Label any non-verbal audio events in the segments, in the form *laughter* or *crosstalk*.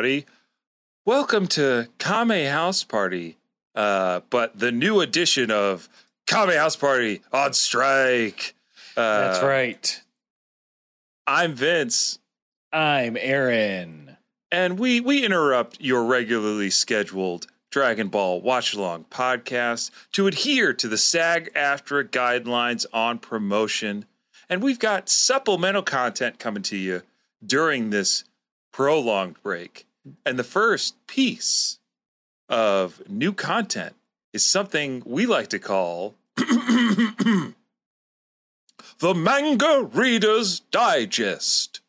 Everybody. Welcome to Kame House Party, uh, but the new edition of Kame House Party on strike. Uh, That's right. I'm Vince, I'm Aaron. and we, we interrupt your regularly scheduled Dragon Ball Watch Along podcast to adhere to the SAG AFTRA guidelines on promotion. And we've got supplemental content coming to you during this prolonged break. And the first piece of new content is something we like to call *clears throat* the Manga Reader's Digest.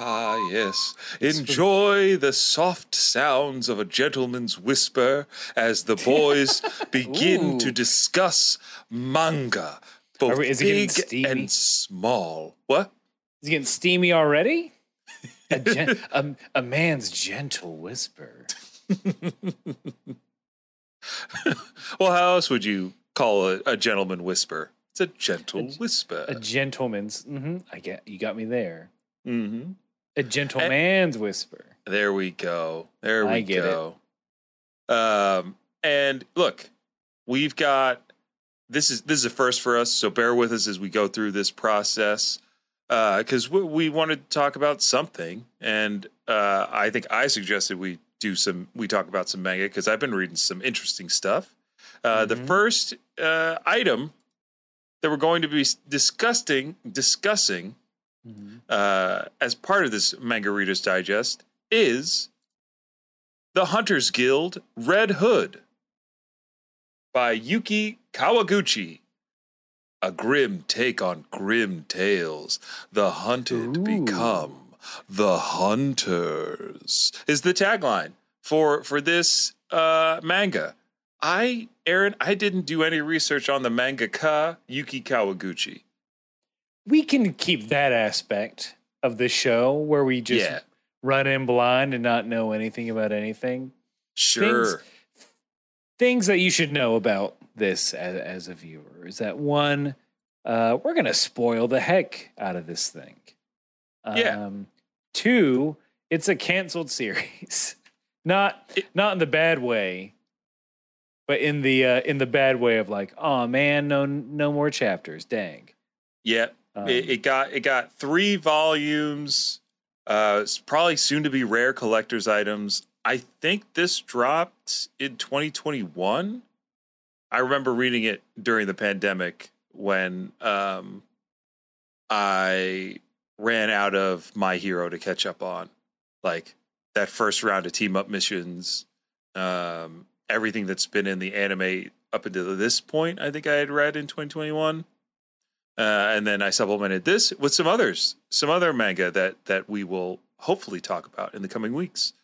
Ah, yes. Enjoy the soft sounds of a gentleman's whisper as the boys *laughs* begin to discuss manga, both we- is it getting big steamy? and small. What? Is it getting steamy already? A, *laughs* gen- a, a man's gentle whisper. *laughs* Well, how else would you call a, a gentleman whisper? It's a gentle A- whisper. A gentleman's. hmm I get you. Got me there. hmm A gentleman's whisper. There we go. There we I get it. go. Um, and look, we've got this is this is a first for us, so bear with us as we go through this process. Because we, we wanted to talk about something, and uh, I think I suggested we do some we talk about some manga because I've been reading some interesting stuff. Uh, The Mhm. first uh, item that we're going to be discussing discussing Mhm. uh, as part of this Manga Reader's Digest is The Hunters Guild Red Hood by Yuki Kawaguchi. A grim take on grim tales. The hunted Ooh. become the hunters is the tagline for for this uh, manga. I Aaron, I didn't do any research on the mangaka Yuki Kawaguchi. We can keep that aspect of the show where we just Yeah. run in blind and not know anything about anything. Sure. things that you should know about this as, as a viewer is that one, uh, we're gonna spoil the heck out of this thing. Yeah. Um, two, it's a canceled *laughs* series, not It- not in the bad way, but in the uh, in the bad way of like, oh man, no no more chapters, dang. Yeah, Um, it, it got it got three volumes. Uh, probably soon to be rare collector's items. I think this dropped in 2021. I remember reading it during the pandemic when um, I ran out of My Hero to catch up on, like that first round of team up missions, um, everything that's been in the anime up until this point. I think I had read in 2021 uh, and then I supplemented this with some others, some other manga that that we will hopefully talk about in the coming weeks.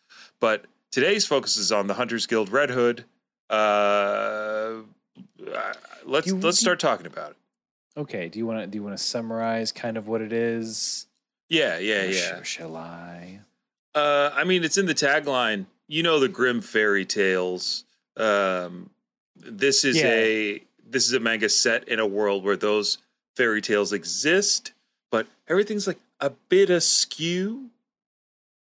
But today's focus is on the Hunters Guild Red Hood. Uh, let's You- let's start talking about it. okay, do you want to do you want to summarize kind of what it is? Yeah, yeah, Or yeah. sh- shall I? Uh, I mean, it's in the tagline. You know the grim fairy tales. Um, this is Yeah. a this is a manga set in a world where those fairy tales exist, but everything's like a bit askew.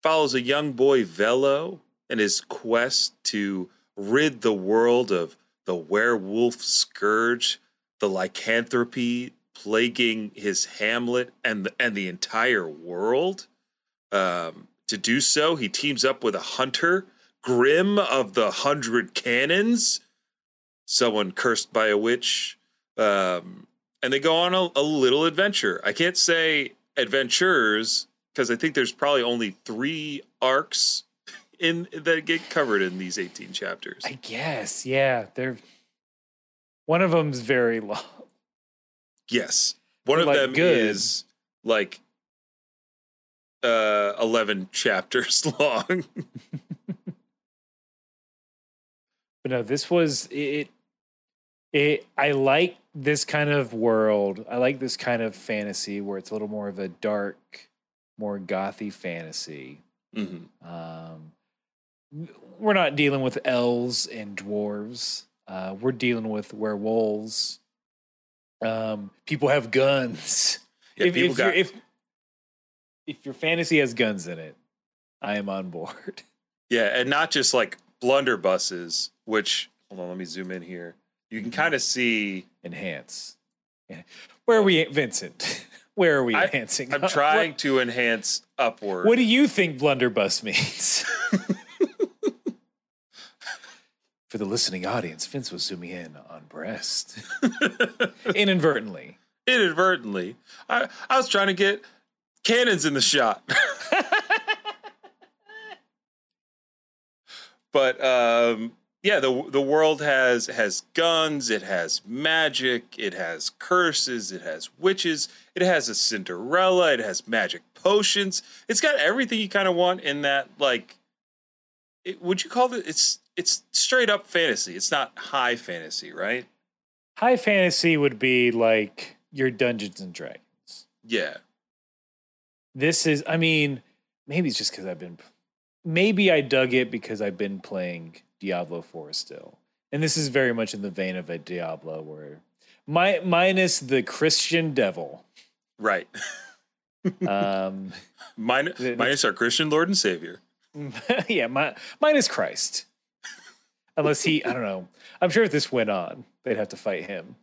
Follows a young boy Velo and his quest to rid the world of the werewolf scourge, the lycanthropy plaguing his hamlet and the, and the entire world. Um, to do so, he teams up with a hunter, Grim of the Hundred Cannons, someone cursed by a witch, um, and they go on a, a little adventure. I can't say adventures because I think there's probably only three arcs in that get covered in these 18 chapters. I guess, yeah. They're one of them's very *laughs* long. yes, one of Like, them good. is like uh 11 chapters *laughs* long. But no, this was it. It. I like this kind of world. I like this kind of fantasy where it's a little more of a dark, more gothy fantasy. Mhm. Um, we're not dealing with elves and dwarves. Uh, we're dealing with werewolves Um, people have guns. *laughs* Yeah, if, people if, your- got- if if your fantasy has guns in it, I am on board. *laughs* Yeah, and not just like blunderbusses, which hold on, let me zoom in here. You Mm-hmm. can kind of see Enhance. Yeah. Where are we, Vincent? *laughs* Where are we I- enhancing? I'm trying to enhance upward. What, what do you think blunderbuss means? For the listening audience, Vince was zooming in on breast *laughs* inadvertently. Inadvertently. I, I was trying to get cannons in the shot. *laughs* but um yeah, the the world has has guns, it has magic, it has curses, it has witches, it has a Cinderella, it has magic potions. It's got everything you kind of want in that like it, would you call it it's it's straight up fantasy. It's not high fantasy, right? High fantasy would be like your Dungeons and Dragons. Yeah. This is, I mean, maybe it's just because I've been, maybe I dug it because I've been playing Diablo 4 still. And this is very much in the vein of a Diablo where, my, minus the Christian devil. Right. Um, *laughs* Min- The- the- minus our Christian Lord and Savior. *laughs* yeah, my, is Christ. Unless he, I don't know. I'm sure if this went on, they'd have to fight him.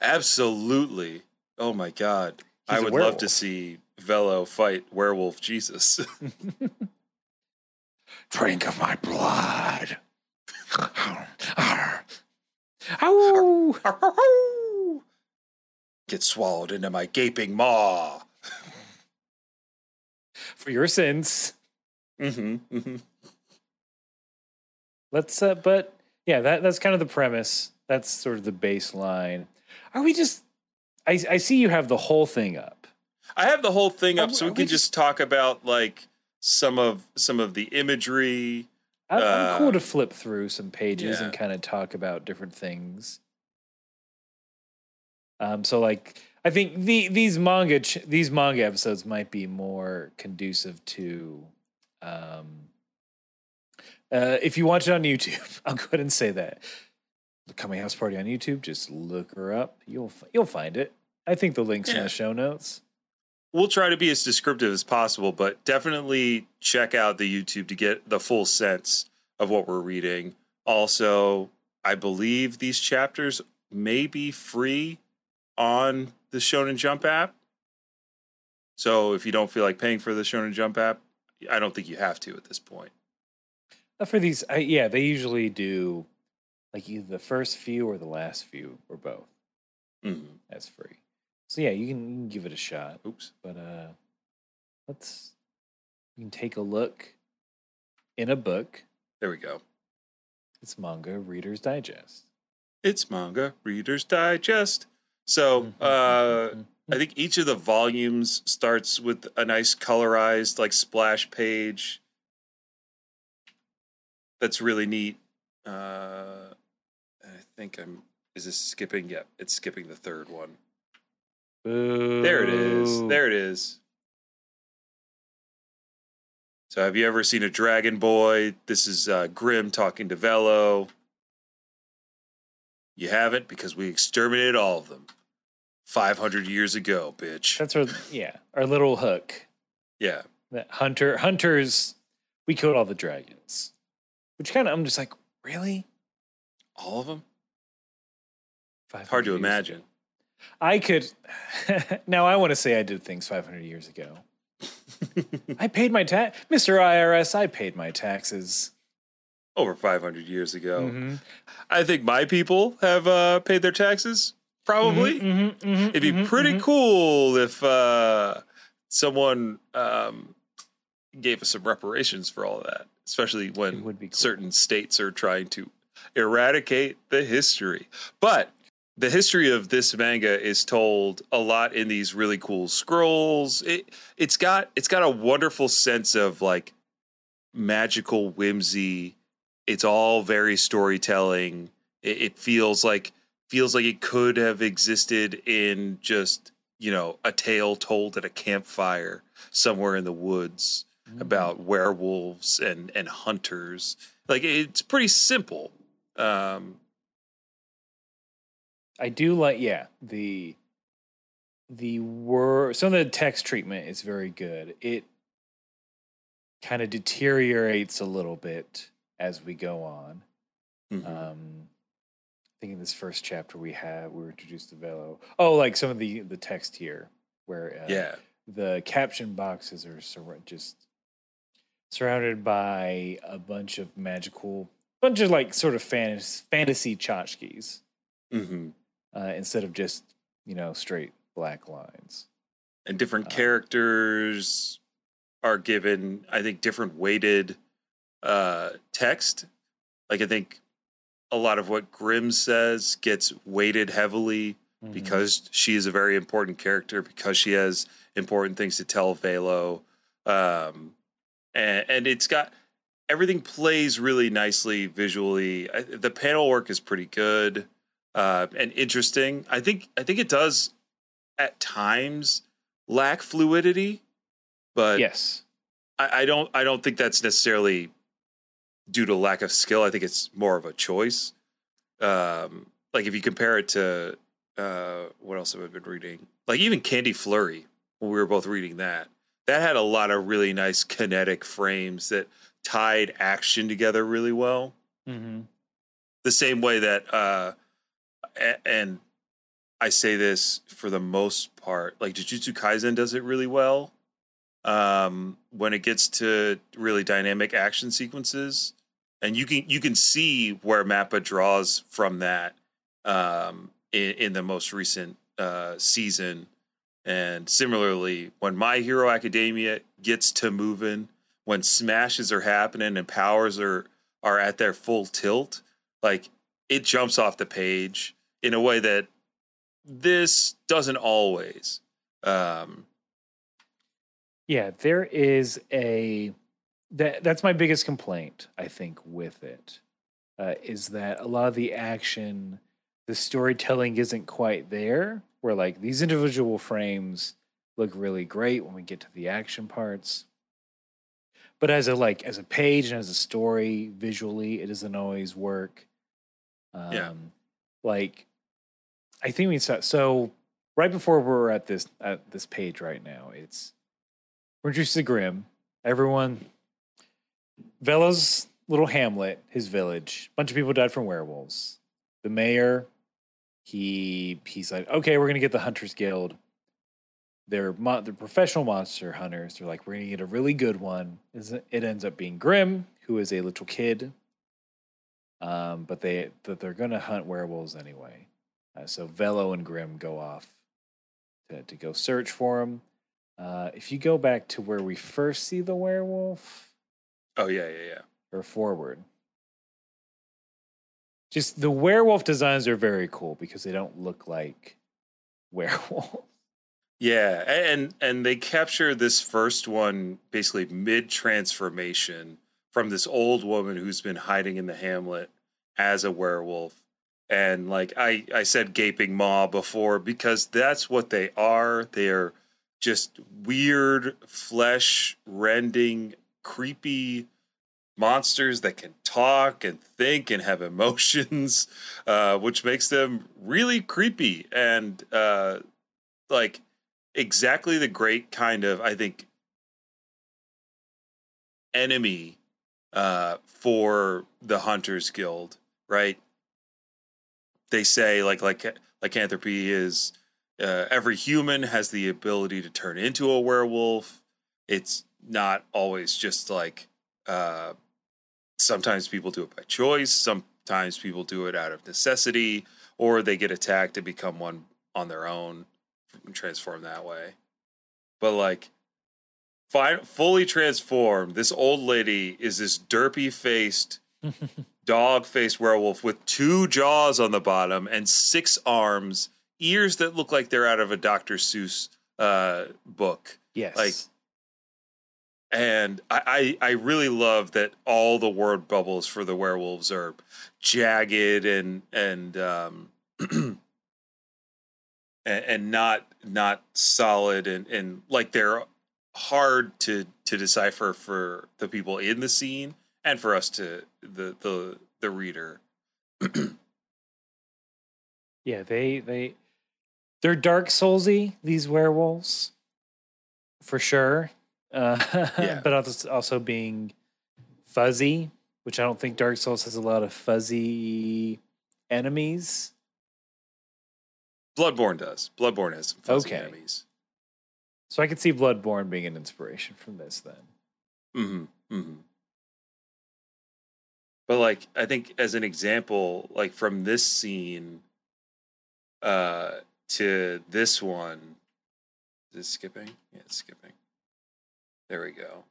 Absolutely. Oh my God. He's I would love to see Velo fight Werewolf Jesus. *laughs* Drink of my blood. Ow! Get swallowed into my gaping maw. For your sins. Mm-hmm, mm-hmm. Let's uh but yeah, that that's kind of the premise. That's sort of the baseline. Are we just I I see you have the whole thing up. I have the whole thing up Are- so we are can we just talk about like some of some of the imagery. I, I'm cool Uh, to flip through some pages and kind of talk about different things. Um so like I think the these manga ch- these manga episodes might be more conducive to um uh, if you watch it on YouTube, *laughs* I'll go ahead and say that. The Kame House Party on YouTube, just look her up. You'll you'll find it. I think the links in the show notes. We'll try to be as descriptive as possible, but definitely check out the YouTube to get the full sense of what we're reading. Also, I believe these chapters may be free on the Shonen Jump app. So if you don't feel like paying for the Shonen Jump app, I don't think you have to at this point. For these, I, yeah, they usually do like either the first few or the last few or both Mhm. as free. So yeah, you can, you can give it a shot. Oops. But uh let's you can take a look in a book. There we go. It's manga Reader's Digest. It's manga Reader's Digest. So, Mm-hmm. uh, I think each of the volumes starts with a nice colorized like splash page. That's really neat. Uh, I think I'm. Is this skipping? Yep, it's skipping the third one. There it is. There it is. So, have you ever seen a Dragon Boy? This is uh, Grim talking to Velo. You haven't because we exterminated all of them 500 years ago, bitch. That's our yeah, our little hook. Yeah. That hunter hunters we killed all the dragons. Which kind of I'm just like, really? All of them? 500 Hard to imagine. ago. I could *laughs* now I want to say I did things 500 years ago. *laughs* I paid my tax, Mr. IRS. I paid my taxes. Over 500 years ago. Mhm. I think my people have uh, paid their taxes. Probably. Mhm, mhm, mhm, It'd be mhm, pretty mhm. cool if uh, someone um, gave us some reparations for all of that, especially when cool. certain states are trying to eradicate the history. But the history of this manga is told a lot in these really cool scrolls. It it's got it's got a wonderful sense of like magical whimsy. It's all very storytelling. It, it feels like feels like it could have existed in just you know a tale told at a campfire somewhere in the woods Mm-hmm. about werewolves and and hunters like it's pretty simple um I do like yeah the the word some of the text treatment is very good. It kind of deteriorates a little bit as we go on. Mhm. Um, think in this first chapter we have we were introduced to Velo. Oh, like some of the the text here where uh, yeah. the caption boxes are sur- just surrounded by a bunch of magical, bunch of like sort of fantasy, fantasy tchotchkes hmm uh, instead of just you know straight black lines. And different Uh, characters are given, I think, different weighted uh, text. Like I think a lot of what Grimm says gets weighted heavily Mhm. because she is a very important character because she has important things to tell Velo, um, and, and it's got everything plays really nicely visually. I, the panel work is pretty good uh, and interesting. I think I think it does at times lack fluidity, but yes, I, I don't I don't think that's necessarily due to lack of skill. I think it's more of a choice. Um, like if you compare it to uh, what else have I been reading? Like even Candy Flurry, when we were both reading that, that had a lot of really nice kinetic frames that tied action together really well. mm-hmm. The same way that, uh, a- and I say this for the most part, like Jujutsu Kaisen does it really well um, when it gets to really dynamic action sequences, and you can you can see where Mappa draws from that um, in, in the most recent uh, season, and similarly when My Hero Academia gets to moving, when smashes are happening and powers are are at their full tilt, like it jumps off the page in a way that this doesn't always. Um, yeah. There is a that that's my biggest complaint. I think with it uh, is that a lot of the action, the storytelling isn't quite there. Where like these individual frames look really great when we get to the action parts, but as a like as a page and as a story visually, it doesn't always work. Um, Yeah. Like, I think we saw so right before we're at this at this page right now. It's we're introduced to Grim. Everyone, Velo's little hamlet, his village. A bunch of people died from werewolves. The mayor, he he's like, okay, we're gonna get the Hunters Guild. They're mo- they're professional monster hunters. They're like, we're gonna get a really good one. It it ends up being Grim, who is a little kid. Um, but they that they're gonna hunt werewolves anyway. Uh, so Velo and Grim go off to, to go search for him. Uh, if you go back to where we first see the werewolf, oh yeah, yeah, yeah. or forward, just the werewolf designs are very cool because they don't look like *laughs* werewolf. Yeah, and and they capture this first one basically mid transformation from this old woman who's been hiding in the hamlet as a werewolf. And like I I said gaping maw before because that's what they are. They're just weird flesh rending creepy monsters that can talk and think and have emotions *laughs* uh which makes them really creepy and uh like exactly the great kind of I think enemy uh for the hunters guild right? They say like like lycanthropy is uh, every human has the ability to turn into a werewolf it's not always just like uh sometimes people do it by choice sometimes people do it out of necessity or they get attacked and become one on their own and transform that way. But like, fi- fully transformed, this old lady is this derpy faced, *laughs* dog faced werewolf with two jaws on the bottom and six arms, ears that look like they're out of a Dr. Seuss uh, book. yes, Like, And I, I, I really love that all the word bubbles for the werewolves are jagged and and um, *clears throat* and, and not not solid and and like they're hard to to decipher for the people in the scene and for us to the the the reader *clears throat* Yeah, they they they're Dark Soulsy. These werewolves, for sure. Uh, *laughs* Yeah. but also, being fuzzy, which I don't think Dark Souls has a lot of fuzzy enemies. Bloodborne does. Bloodborne has some fuzzy Okay. enemies. So I could see Bloodborne being an inspiration from this. Then Mm-hmm. Mm-hmm. But like, I think as an example, like from this scene, uh, to this one, is it skipping? Yeah, it's skipping. There we go.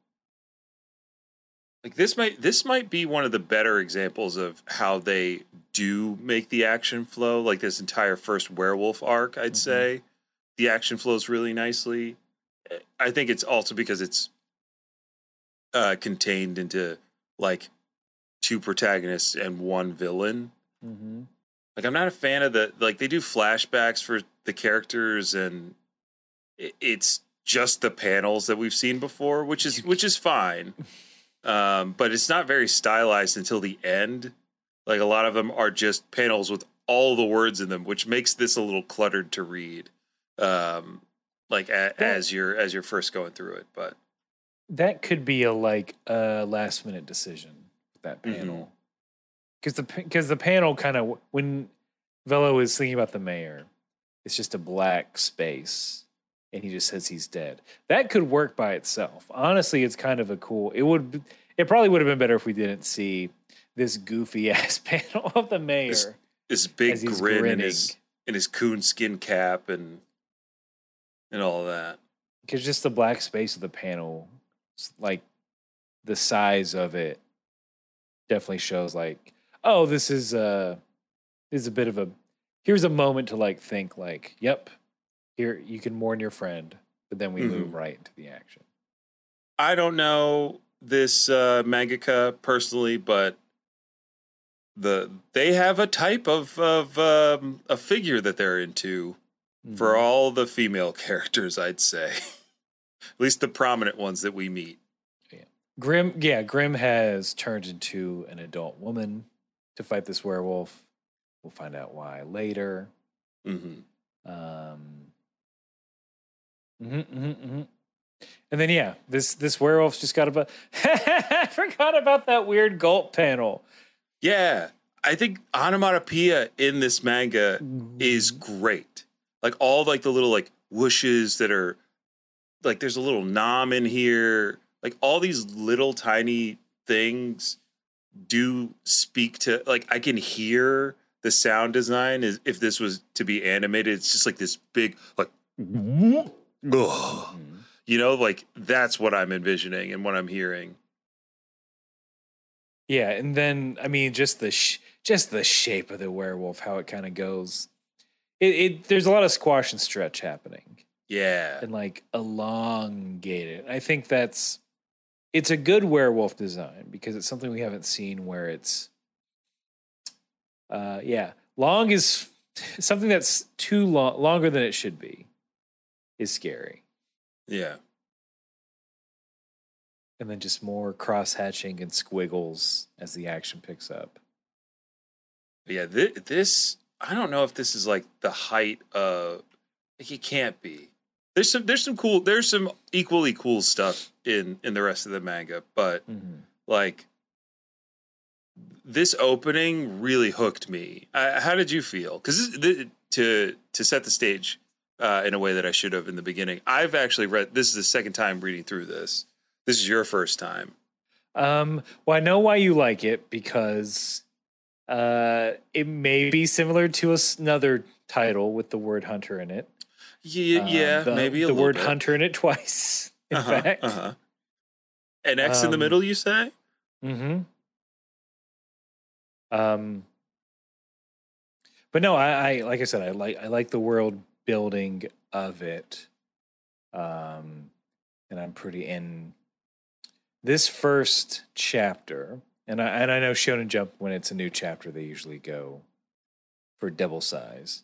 Like this might this might be one of the better examples of how they do make the action flow. Like this entire first werewolf arc, I'd Mhm. say the action flows really nicely. I think it's also because it's uh, contained into like two protagonists and one villain. mm-hmm. Like I'm not a fan of the like they do flashbacks for the characters and it, it's just the panels that we've seen before, which is which is fine. *laughs* Um, but it's not very stylized until the end. Like a lot of them are just panels with all the words in them, which makes this a little cluttered to read. Um, like a, Yeah. as you're as you're first going through it, but that could be a like a last minute decision that Mhm. panel because the because the panel kind of when Velo is thinking about the mayor, it's just a black space, and he just says he's dead. That could work by itself. Honestly, it's kind of a cool. It would. It probably would have been better if we didn't see this goofy *laughs* ass panel of the mayor This this big grin in his in his coon skin cap and and all that. because just the black space of the panel, like the size of it, definitely shows like, oh, this is uh is a bit of a here's a moment to like think like, yep, here you can mourn your friend, but then we move right into the action. I don't know this uh, mangaka personally, but the they have a type of of um, a figure that they're into for Mhm. all the female *laughs* characters. I'd say, at least the prominent ones that we meet. Grim, yeah, Grim has turned into an adult woman to fight this werewolf. We'll find out why later. hmm Um, mhm, mhm, mhm. And then yeah, this this werewolf's just got about. *laughs* I forgot about that weird gulp panel. Yeah, I think onomatopoeia in this manga is great. Like all like the little like whooshes that are like there's a little nom in here. Like all these little tiny things do speak to like I can hear the sound design is if this was to be animated, it's just like this big like ugh. Mhm. you know, like that's what I'm envisioning and what I'm hearing. Yeah, and then I mean, just the sh- just the shape of the werewolf, how it kind of goes. It, it there's a lot of squash and stretch happening. Yeah. and like elongated. I think that's it's a good werewolf design because it's something we haven't seen where it's uh yeah, long is *laughs* something that's too long longer than it should be is scary. Yeah. And then just more cross hatching and squiggles as the action picks up. Yeah, thi- this I don't know if this is like the height of like it can't be. There's some there's some cool there's some equally cool stuff in in the rest of the manga, but Mhm. like this opening really hooked me. I, how did you feel? Because to to set the stage uh, in a way that I should have in the beginning, I've actually read. This is the second time reading through this. This is your first time. Um, well, I know why you like it because uh, it may be similar to another title with the word hunter in it. Yeah, Um, yeah, the, maybe a the word bit. hunter in it *laughs* twice. In Uh-huh, fact, uh-huh. An X in the Um, middle, you say? Mm-hmm. Um, but no, I, I like I said, I like I like the world building of it. Um, and I'm pretty in this first chapter, and I and I know Shonen Jump when it's a new chapter, they usually go for double size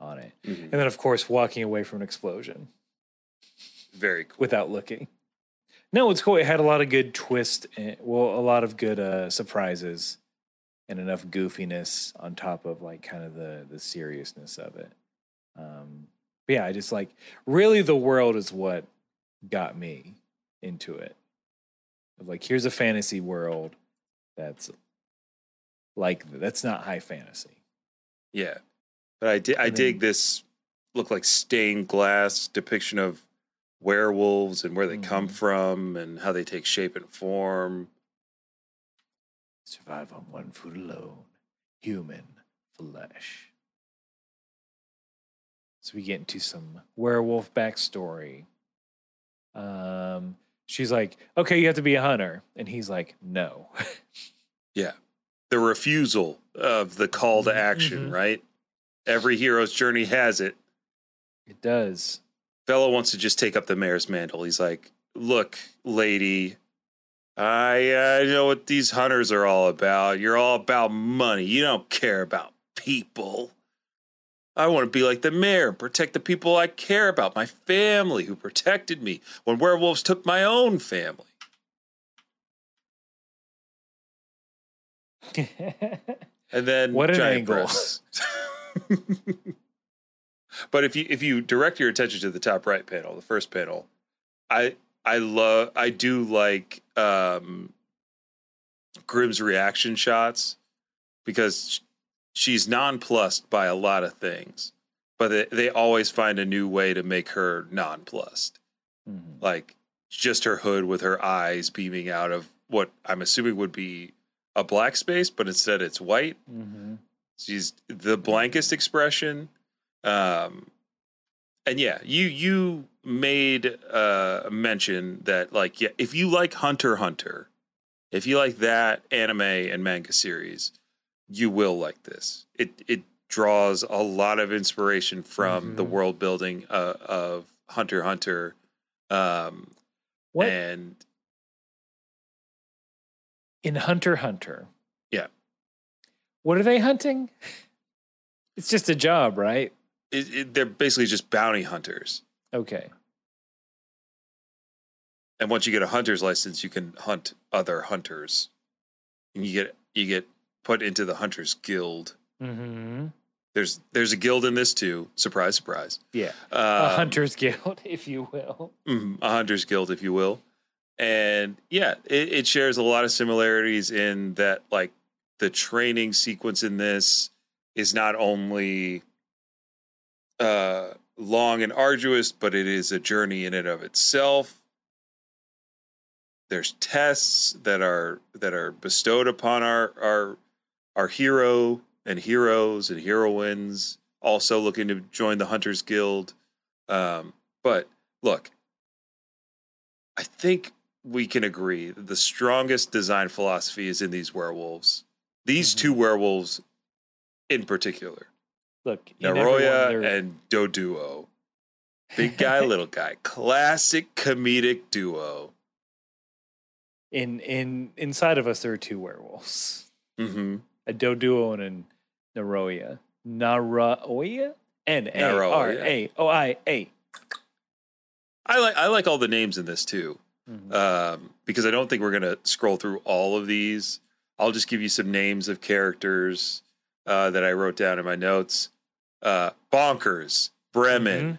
on it, Mhm. and then of course walking away from an explosion Very cool. without looking. No, it's cool. It had a lot of good twist. And, well, a lot of good uh, surprises and enough goofiness on top of like kind of the the seriousness of it. Um, but yeah, I just like really the world is what got me into it. Like, here's a fantasy world that's like that's not high fantasy. Yeah, but I, di- I, I dig this look like stained glass depiction of werewolves and where they come Mhm. from and how they take shape and form. Survive on one food alone, human flesh. So we get into some werewolf backstory. Um, she's like, "Okay, you have to be a hunter," and he's like, "No." Yeah, the refusal of the call to action. Mhm. Right, every hero's journey has it. it does. Velo wants to just take up the mayor's mantle. He's like, "Look, lady." I uh, know what these hunters are all about. You're all about money. You don't care about people. I want to be like the mayor and protect the people I care about, my family who protected me when werewolves took my own family. *laughs* And then What an giant angle. *laughs* *laughs* but if you if you direct your attention to the top right panel, the first panel, I I love I do like um Grimm's reaction shots because she's nonplussed by a lot of things, but they, they always find a new way to make her nonplussed. Mhm. Like just her hood with her eyes beaming out of what I'm assuming would be a black space, but instead it's white. Mhm. She's the blankest expression. Um and yeah, you you made uh, a mention that like yeah, if you like Hunter Hunter, if you like that anime and manga series, you will like this. It it draws a lot of inspiration from the Mhm. world building uh, of Hunter Hunter. Um What and in Hunter Hunter? Yeah. What are they hunting? It's just a job, right? It, it, they're basically just bounty hunters. Okay. and once you get a hunter's license, you can hunt other hunters, and you get you get put into the hunters guild. Mm-hmm. There's there's a guild in this too. Surprise, surprise. Yeah. Uh, a hunter's guild, *laughs* if you will. mhm, a hunters guild, if you will. And yeah, it, it shares a lot of similarities in that, like the training sequence in this is not only uh, long and arduous, but it is a journey in and of itself. There's tests that are that are bestowed upon our our our hero and heroes and heroines, also looking to join the Hunters Guild. Um, but look, I think we can agree that the strongest design philosophy is in these werewolves. These Mhm. two werewolves, in particular, Look, Naroya and Doduo. Big guy, *laughs* little guy. Classic comedic duo. in in inside of us there are two werewolves. hmm A Doduo and a Naroya. Naraoya? N A Naroya. R A O I A. I like I like all the names in this too. Mhm. um, because I don't think we're gonna scroll through all of these. I'll just give you some names of characters uh, that I wrote down in my notes. Uh, Bonkers, Bremen,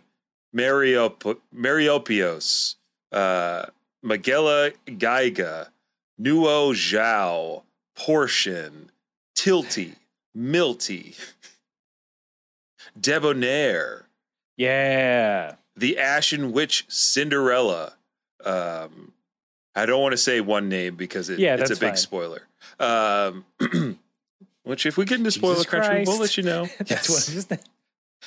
Mariop- Mariopios, uh, Magella Geiga, Nuo Zhao, Portion, Tilty, Milty, *laughs* Debonair, Yeah. the Ashen Witch Cinderella. Um, I don't want to say one name because it, Yeah, it's a big fine. spoiler. Um, *clears throat* which, if we get into spoiler Jesus country, we'll let you know. *laughs* That's what Yes.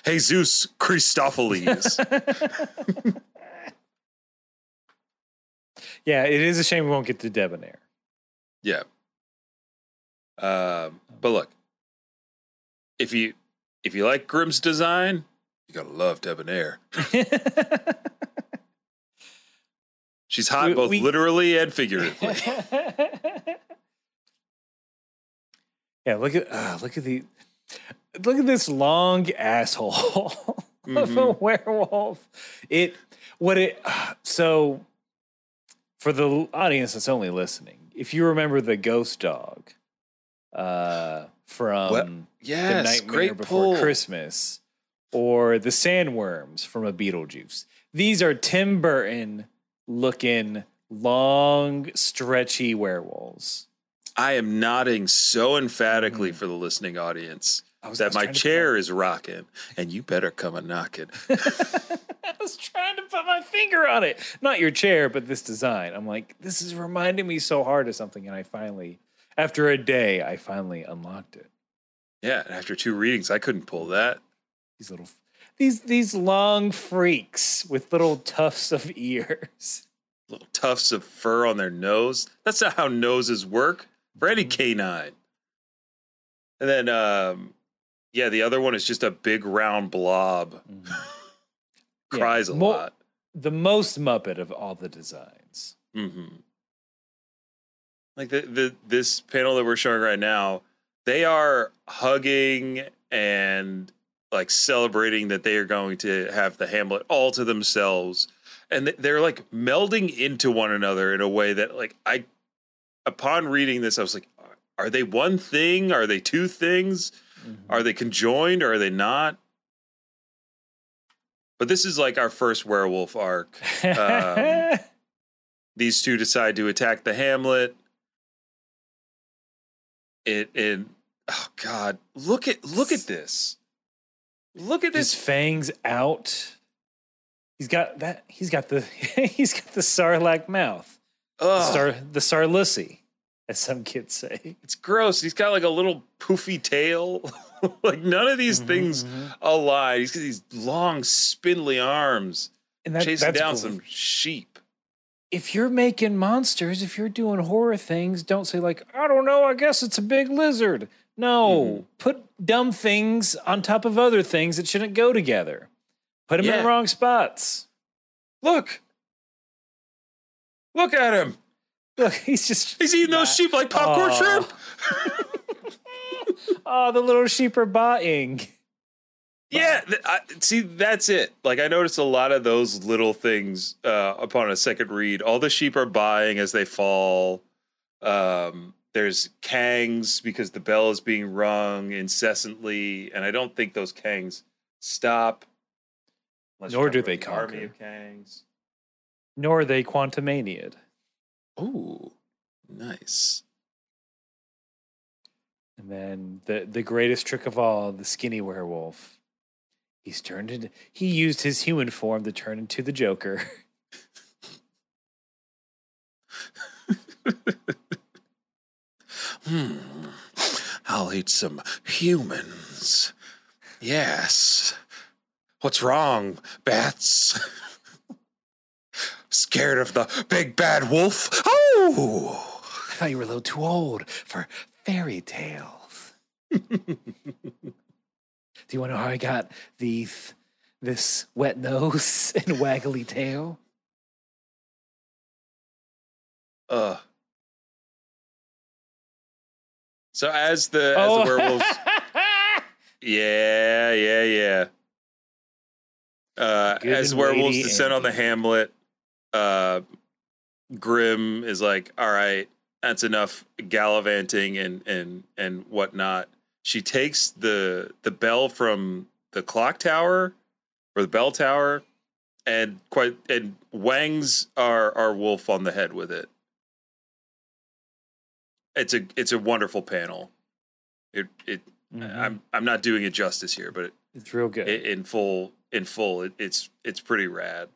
his Jesus Christopheles. *laughs* yeah, it is a shame we won't get to Debonair. yeah. Um, but look, if you if you like Grimm's design, you gotta love Debonair. *laughs* She's hot We- both we- literally and figuratively. Yeah, look at uh, look at the look at this long asshole of *laughs* a werewolf. It what it so for the audience that's only listening, if you remember the ghost dog uh, from Well, The Yes, Nightmare great Before pull. Christmas or the Sandworms from a Beetlejuice. These are Tim Burton looking long, stretchy werewolves. I am nodding so emphatically Mhm. for the listening audience was, that my chair is rocking, and you better come a knocking. *laughs* I was trying to put my finger on it. Not your chair, but this design. I'm like, this is reminding me so hard of something. And I finally, after a day, I finally unlocked it. Yeah, and after two readings, I couldn't pull that. These little, these these long freaks with little tufts of *laughs* ears. Little tufts of fur on their nose. That's not how noses work any Mhm. canine. And then, um, yeah, the other one is just a big round blob. *laughs* Yeah, Cries a mo- lot. The most Muppet of all the designs. hmm Like the, the this panel that we're showing right now, they are hugging and like celebrating that they are going to have the Hamlet all to themselves, and th- they're like melding into one another in a way that like I, upon reading this, I was like, are they one thing? Are they two things? Are they conjoined or are they not? But this is like our first werewolf arc. um, *laughs* these two decide to attack the hamlet it it oh god look at look at this look at His this fangs out. He's got that. He's got the. *laughs* he's got the sarlacc mouth. The Ugh, star. The sarlissi, as some kids say. it's gross he's got like a little poofy tail *laughs* like none of these things Mhm. align he's got these long spindly arms And that, chasing down cool. some sheep If you're making monsters, if you're doing horror things, don't say like, I don't know. I guess it's a big lizard. No, Mhm. put dumb things on top of other things that shouldn't go together. Put them in the wrong spots. look look at him Look, he's just. he's eating those sheep like popcorn Aw. shrimp *laughs* oh, the little sheep are buying. Yeah, th- I, see, that's it. Like I noticed a lot of those little things uh, upon a second read. All the sheep are buying as they fall. Um, there's kangs because the bell is being rung incessantly, and I don't think those kangs stop. Unless Nor do they the army conquer. of kangs. Nor are they quantumaniad. Ooh, nice. And then the the greatest trick of all, the skinny werewolf. He's turned into he used his human form to turn into the Joker. *laughs* Hmm. I'll eat some humans. Yes. What's wrong, bats? *laughs* Scared of the big bad wolf? Oh! I thought you were a little too old for fairy tales. *laughs* Do you want to know how I got the this wet nose *laughs* and waggly tail? Uh. So as the as the werewolves, *laughs* yeah, yeah, yeah. Uh, Good as werewolves descend on the hamlet, uh, Grim is like, "All right, that's enough gallivanting and and and whatnot." She takes the the bell from the clock tower or the bell tower, and quite and wangs our our wolf on the head with it. It's a it's a wonderful panel. It it Mhm. I'm I'm not doing it justice here, but it's real good. i- in full in full it, it's it's pretty rad.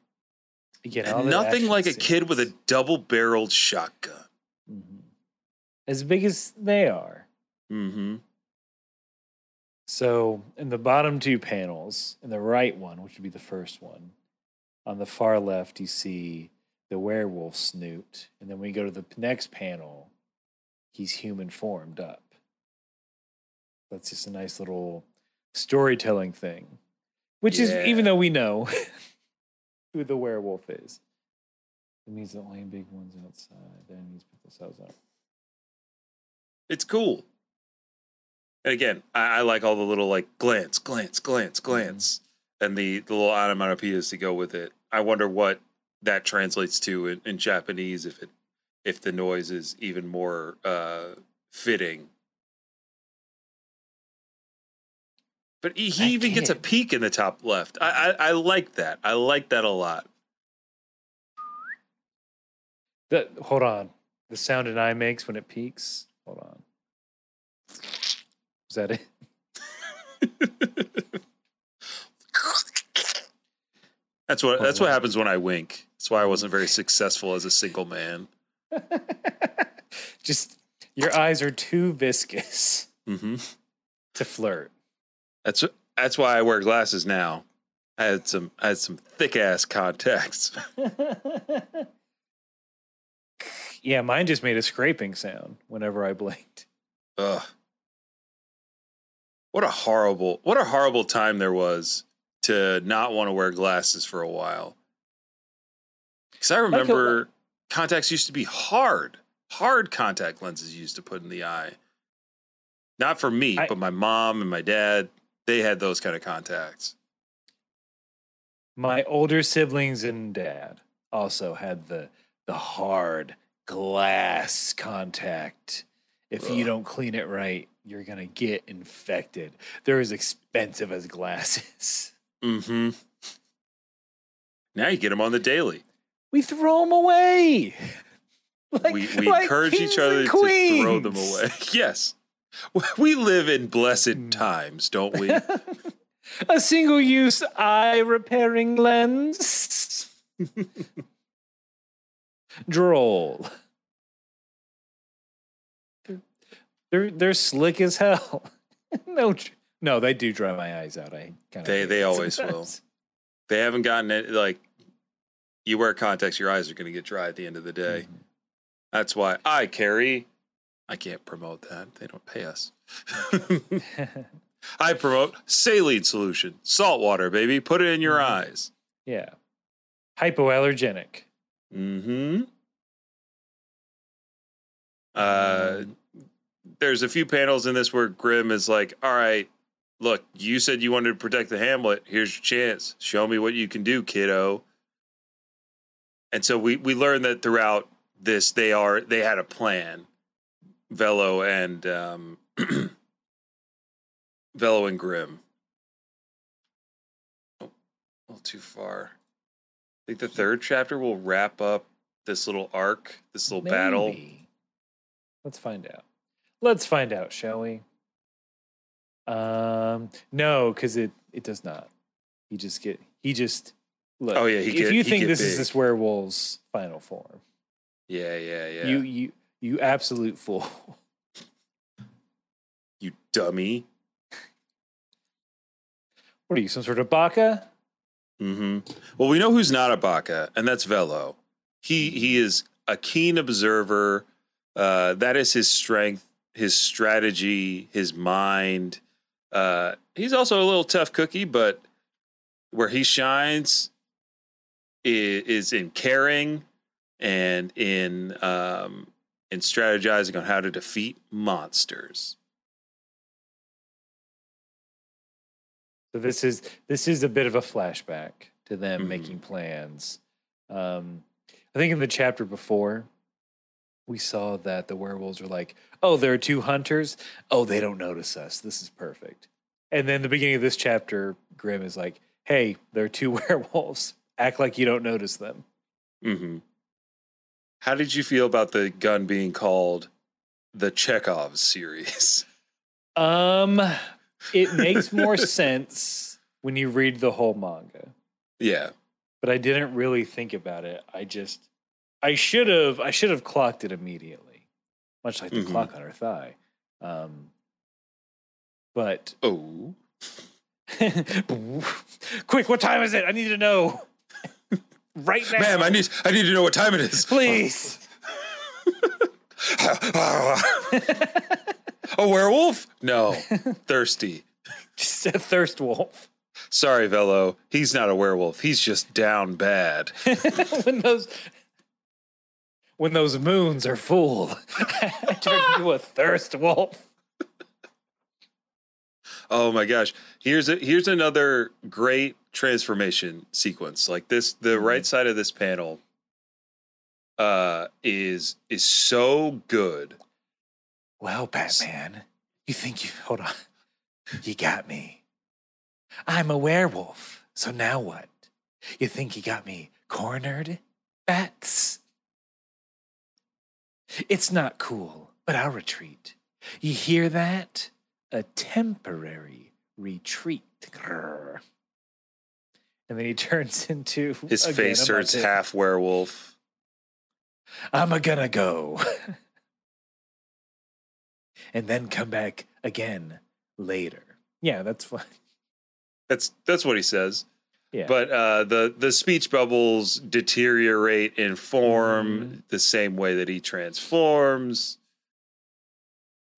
Again, all And the nothing like a kid with a double barreled shotgun. Mhm. as big as they are. Mm-hmm. So, in the bottom two panels, in the right one, which would be the first one, on the far left, you see the werewolf snoot. And then when you go to the next panel, he's human formed up. That's just a nice little storytelling thing, which is, even though we know *laughs* who the werewolf is, it means the only big ones outside. Then he's put themselves up. It's cool. And again, I, I like all the little like glance, glance, glance, glance, and the the little onomatopoeias to go with it. I wonder what that translates to in, in Japanese if it if the noise is even more uh fitting But he, he even gets a peek in the top left. I, I I like that. I like that a lot. The, hold on. The sound an eye makes when it peaks. Hold on. Is that it? *laughs* That's what that's what happens when I wink. That's why I wasn't very successful as a single man. *laughs* Just your eyes are too viscous hmm to flirt. That's that's why I wear glasses now. I had some I had some thick ass contacts. *laughs* yeah, mine just made a scraping sound whenever I blinked. Ugh. What a horrible what a horrible time there was to not want to wear glasses for a while. Cuz I remember contacts used to be hard. Hard contact lenses used to put in the eye. Not for me, I- but my mom and my dad, they had those kind of contacts. My older siblings and dad also had the the hard glass contact. If you don't clean it right, you're gonna get infected. They're as expensive as glasses. Mm-hmm. Now you get them on the daily. We throw them away. Like- we we like encourage each other to throw them away. *laughs* Yes. *laughs* We live in blessed Mm. times, don't we? *laughs* a single use eye repairing lens. *laughs* Droll. They're, they're they're slick as hell. no, no, they do dry my eyes out. I kind of They- they always will. they haven't gotten it like you wear contacts, your eyes are going to get dry at the end of the day. Mm-hmm. That's why I carry. I can't promote that. They don't pay us. *laughs* *laughs* I promote saline solution, salt water, baby. Put it in your Mhm. eyes. yeah, hypoallergenic. Mm-hmm. Uh, there's a few panels in this where Grimm is like, "All right, look, you said you wanted to protect the Hamlet. Here's your chance. Show me what you can do, kiddo." And so we we learn that throughout this, they are they had a plan, Velo and um, *clears throat* Velo and Grim. Oh, a little too far. I think the third chapter will wrap up this little arc, this little battle. Let's find out. Let's find out, shall we? Um, no, because it it does not. He just get he just look. Oh, yeah, he if get- you think this is this werewolf's final form, Yeah, yeah, yeah. you You, you absolute fool. *laughs* you dummy. What are you, some sort of baka? hmm Well, we know who's not a baka, and that's Velo. He he is a keen observer. Uh, that is his strength, his strategy, his mind. Uh, he's also a little tough cookie, but where he shines is, is in caring and in um, in strategizing on how to defeat monsters. So this is this is a bit of a flashback to them Mhm. making plans. Um, I think in the chapter before, we saw that the werewolves were like, "Oh, there are two hunters. Oh, they don't notice us. This is perfect." And then the beginning of this chapter, Grim is like, "Hey, there are two *laughs* werewolves. Act like you don't notice them." hmm How did you feel about the gun being called the Chekhov series? *laughs* Um, it *laughs* makes more sense when you read the whole manga. yeah. but I didn't really think about it. I just I should have I should have clocked it immediately, much like the Mhm. clock on her thigh. Um, but Oh. *laughs* quick, what time is it? I need to know right now, Ma'am, I need I need to know what time it is. please. *laughs* a werewolf? No. Thirsty. *laughs* Just a thirst wolf. Sorry, Velo. He's not a werewolf. He's just down bad. *laughs* when those when those moons are full, I turn into a thirst wolf. Oh my gosh. Here's a here's another great transformation sequence. Like this the Mhm. right side of this panel uh is is so good. Well, Batman, you think you hold on? You got me. I'm a werewolf, so now what? You think you got me cornered, bats? It's not cool, but I'll retreat. You hear that? A temporary retreat. Grrr. And then he *laughs* turns into His again, face I'm turns half werewolf. I'm a gonna go. *laughs* and then come back again later. Yeah, that's *laughs* fine. That's that's what he says. Yeah. But uh, the the speech bubbles deteriorate in form Mhm. the same way that he transforms,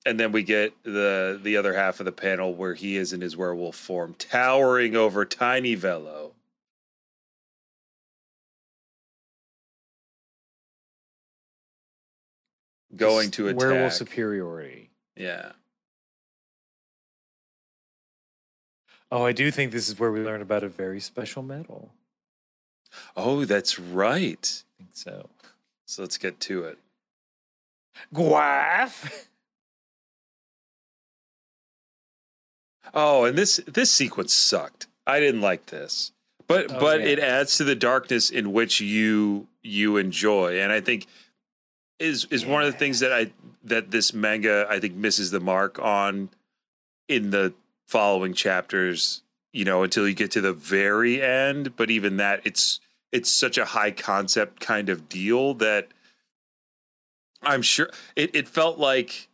and then we get the the other half of the panel where he is in his werewolf form, towering over Tiny Velo. Going to attack. werewolf superiority. yeah. Oh, I do think this is where we learn about a very special metal. Oh, that's right. I think so. So let's get to it. Guaf. *laughs* Oh, and this this sequence sucked. I didn't like this. But Oh, but yeah. it adds to the darkness in which you you enjoy. And I think is is one of the things that I that this manga I think misses the mark on in the following chapters, you know, until you get to the very end, but even that it's it's such a high concept kind of deal that I'm sure it, it felt like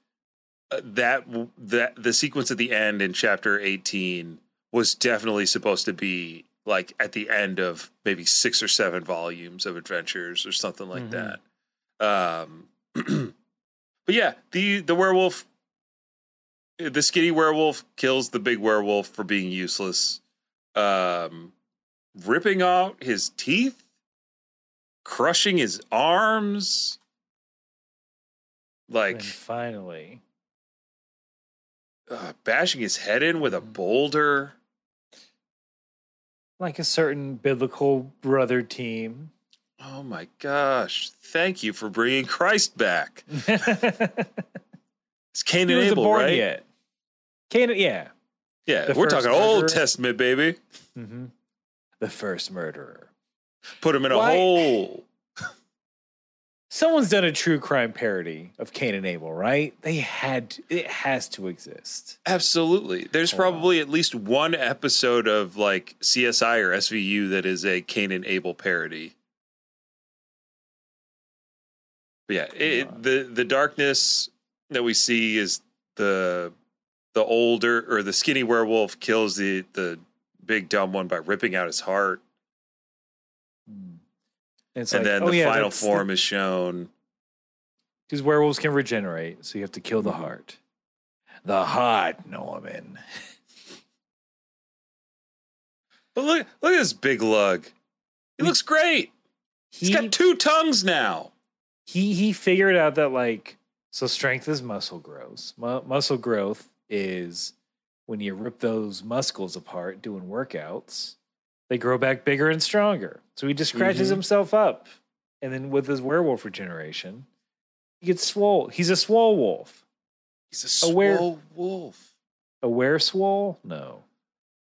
that that the sequence at the end in chapter 18 was definitely supposed to be like at the end of maybe six or seven volumes of adventures or something like Mhm. that. Um *clears throat* but yeah the the werewolf the skinny werewolf kills the big werewolf for being useless. Um ripping out his teeth crushing his arms. Like and finally, uh, bashing his head in with a Mhm. boulder. like a certain biblical brother team. Oh my gosh! Thank you for bringing Christ back. *laughs* It's Cain and Abel, right? yet. Canaan, yeah. Yeah, The we're talking Old? Testament, baby. hmm The first murderer. Put him in a Why- hole. Someone's done a true crime parody of Cain and Abel, right? They had it has to exist. Absolutely. There's Wow. probably at least one episode of like CSI or SVU that is a Cain and Abel parody. But yeah, it, the the darkness that we see is the the older or the skinny werewolf kills the the big dumb one by ripping out his heart, it's and like, then oh, the yeah, final that's the- form is shown. Because werewolves can regenerate, so you have to kill the heart. The heart, Norman. But look, look at this big lug. He We- looks great. He He's got two tongues now. he he figured out that like so strength is muscle growth. Mu- muscle growth is when you rip those muscles apart doing workouts, they grow back bigger and stronger. So he just scratches Mhm. himself up, and then with his werewolf regeneration, he gets swole. He's a swole wolf. He's a swole wolf. A were swole? No.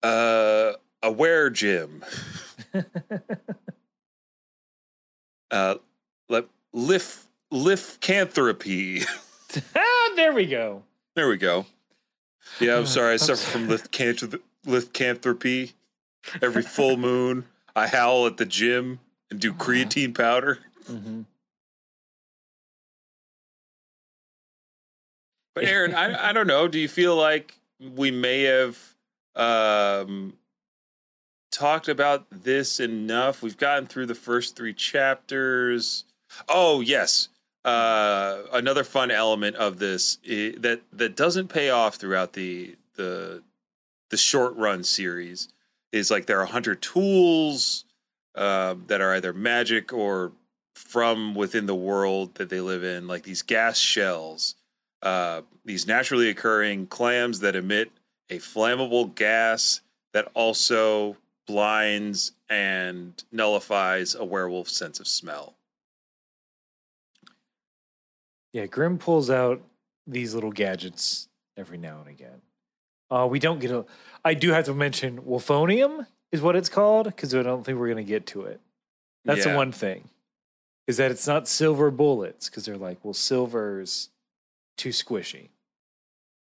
Uh, a were gym. *laughs* Uh, let lift liftcanthropy. ah, *laughs* there we go. there we go. Yeah, I'm Uh, sorry. I suffer from liftcanth- liftcanthropy. Every full moon, I howl at the gym and do creatine powder. Mm-hmm. But Aaron, I I don't know. Do you feel like we may have um talked about this enough? We've gotten through the first three chapters. Oh yes. Uh another fun element of this i- that that doesn't pay off throughout the the the short run series is like there are hunter tools um, that are either magic or from within the world that they live in, like these gas shells uh, these naturally occurring clams that emit a flammable gas that also blinds and nullifies a werewolf's sense of smell. Yeah, Grim pulls out these little gadgets every now and again. Uh, we don't get a. I do have to mention Wolfonium is what it's called because I don't think we're gonna get to it. That's the one thing, is that it's not silver bullets because they're like, well, silver's too squishy.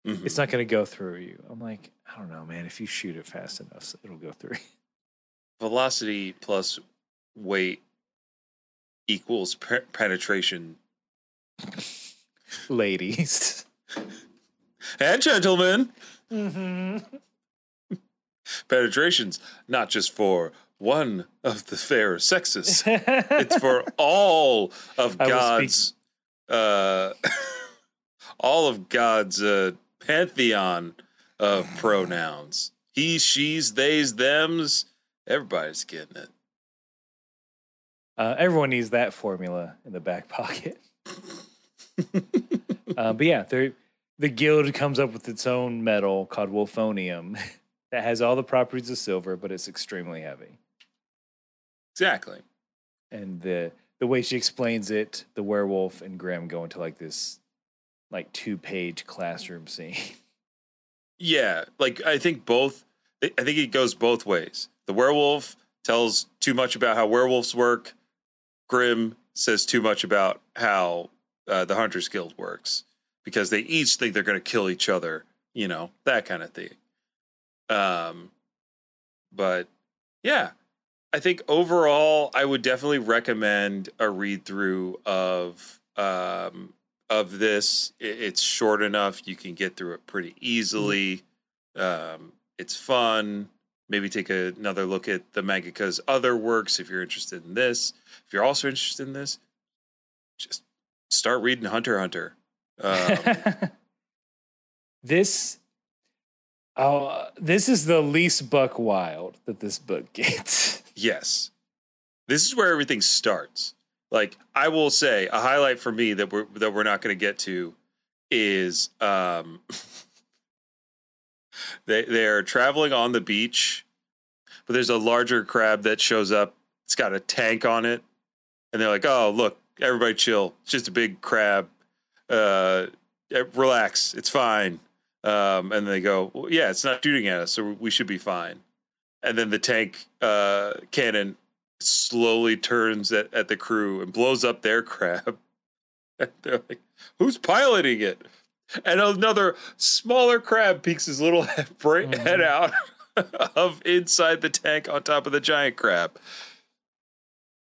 Mhm. It's not gonna go through you. I'm like, I don't know, man. If you shoot it fast enough, it'll go through. *laughs* velocity plus weight equals pe- penetration. *laughs* Ladies. *laughs* And gentlemen, mm-hmm. Penetration's not just for one of the fair sexes. *laughs* it's for all of I God's uh *laughs* all of God's uh pantheon of pronouns. He, she's, they's, them's. Everybody's getting it. Uh, everyone needs that formula in the back pocket. *laughs* uh, but yeah, the guild comes up with its own metal called Wolfonium that has all the properties of silver, but it's extremely heavy. Exactly. And the the way she explains it, the werewolf and Graham go into like this like two page classroom scene. *laughs* Yeah, like I think both. I think it goes both ways. The werewolf tells too much about how werewolves work. Grim says too much about how uh, the Hunters Guild works because they each think they're going to kill each other. You know that kind of thing. Um, but yeah, I think overall, I would definitely recommend a read through of um, of this. It's short enough; you can get through it pretty easily. Um, it's fun. Maybe take a, another look at the mangaka's other works if you're interested in this. If you're also interested in this, just start reading Hunter Hunter. *laughs* Um, this oh, this is the least buck wild that this book *laughs* gets. Yes. This is where everything starts. Like I will say a highlight for me that we're that we're not going to get to is um *laughs* they they're traveling on the beach but there's a larger crab that shows up. It's got a tank on it and they're like, "Oh, look, everybody chill. It's just a big crab. Uh eh, relax. It's fine." Um and they go, well, "Yeah, it's not shooting at us, so we should be fine." and then the tank uh, cannon slowly turns at, at the crew and blows up their *laughs* crab. And they're like, "Who's piloting it?" And another smaller crab peeks his little *laughs* head, Mhm. head out *laughs* of inside the tank on top of the giant crab.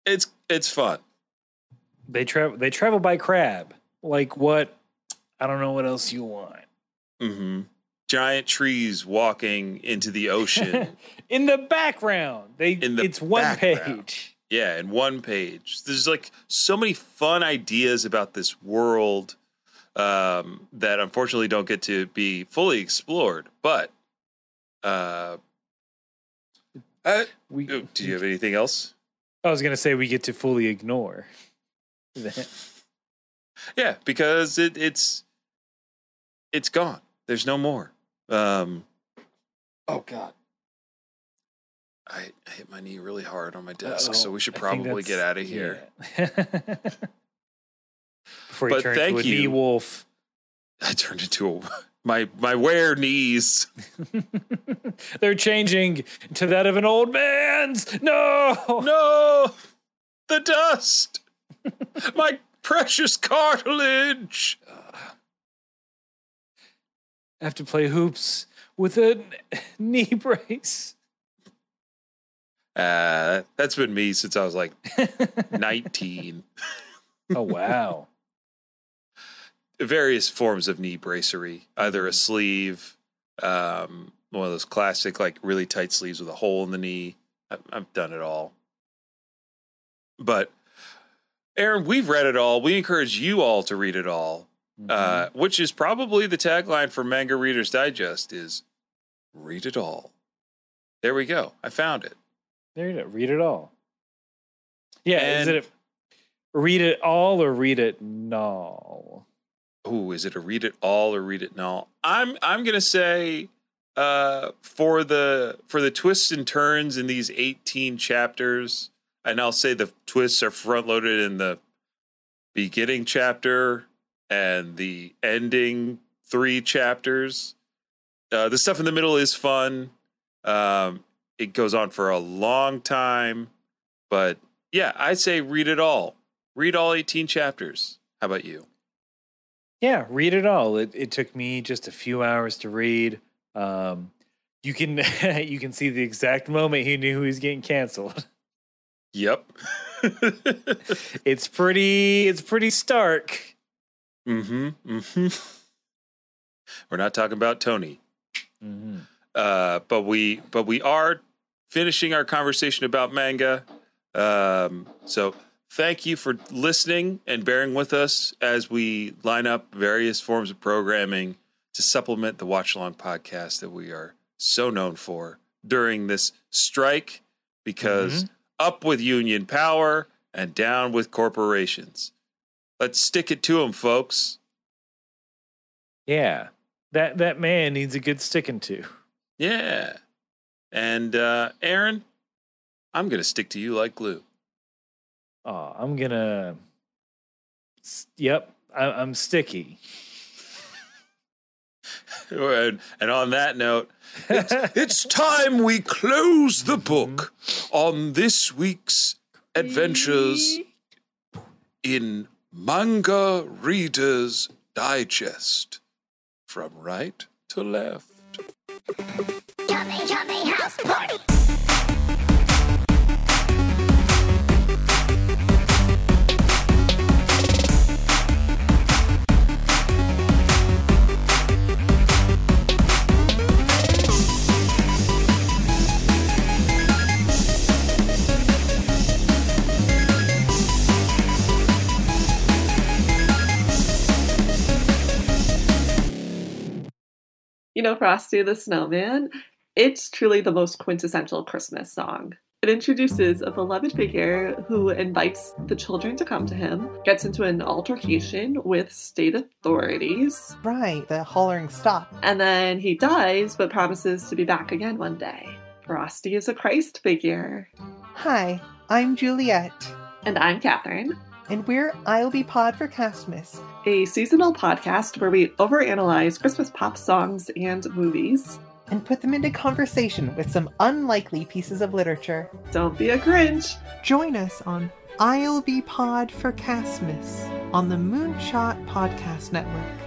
It's it's fun. They travel. They travel by crab. Like what? I don't know what else you want. Hmm Giant trees walking into the ocean. *laughs* In the background, they. In the it's one background. page. Yeah, in one page. There's like so many fun ideas about this world um, that unfortunately don't get to be fully explored. But uh, uh, We. do you have anything else? I was gonna say we get to fully ignore. *laughs* that. Yeah, because it, it's it's gone. There's no more. Um, oh God. I I hit my knee really hard on my desk, so Uh-oh. we should probably get out of here. yeah. *laughs* Before you But turn thank into a knee wolf. I turned into a my my wear knees. *laughs* They're changing to that of an old man's. No, No, the dust, *laughs* my precious cartilage. I have to play hoops with a *laughs* knee brace. Uh, that's been me since I was like 19. *laughs* oh wow! Various forms of knee bracery, either a sleeve, um, one of those classic, like really tight sleeves with a hole in the knee. I've, I've done it all. But, Aaron, we've read it all. We encourage you all to read it all. Uh, which is probably the tagline for Manga Reader's Digest is read it all. There we go. I found it. there you go. Read it all. Yeah, is it a, read it all or read it all? Ooh, is it a read it all or read it all? I'm I'm gonna say uh, for the for the twists and turns in these 18 chapters, and I'll say the twists are front loaded in the beginning chapter and the ending three chapters. uh, the stuff in the middle is fun. Um, it goes on for a long time, but yeah, I'd say read it all. Read all 18 chapters. How about you? Yeah, read it all. It it took me just a few hours to read. Um, you can *laughs* you can see the exact moment he knew he was getting canceled. *laughs* Yep. *laughs* It's pretty it's pretty stark. Mm-hmm. Mm-hmm. *laughs* We're not talking about Tony. Mm-hmm. uh, but we but we are finishing our conversation about manga. Um, so thank you for listening and bearing with us as we line up various forms of programming to supplement the Watch Along podcast that we are so known for during this strike. Because up with union power and down with corporations. Let's stick it to him, folks. Yeah. That that man needs a good sticking to. Yeah. And uh Aaron, I'm gonna stick to you like glue. Oh, I'm gonna. Yep, I, I'm sticky. *laughs* and, and on that note, it's, *laughs* it's time we close the book on this week's adventures in Manga Reader's Digest. From right to left. Yummy, yummy house party. You know, Frosty the Snowman, it's truly the most quintessential Christmas song. It introduces a beloved figure who invites the children to come to him, gets into an altercation with state authorities, Right, the hollering stop. and then he dies but promises to be back again one day. Frosty is a Christ figure. Hi, I'm Juliet, And I'm Catherine, and we're I'll Be Pod for Castmas. a seasonal podcast where we overanalyze Christmas pop songs and movies. and put them into conversation with some unlikely pieces of literature. Don't be a Grinch. Join us on I'll Be Pod for Castmas on the Moonshot Podcast Network.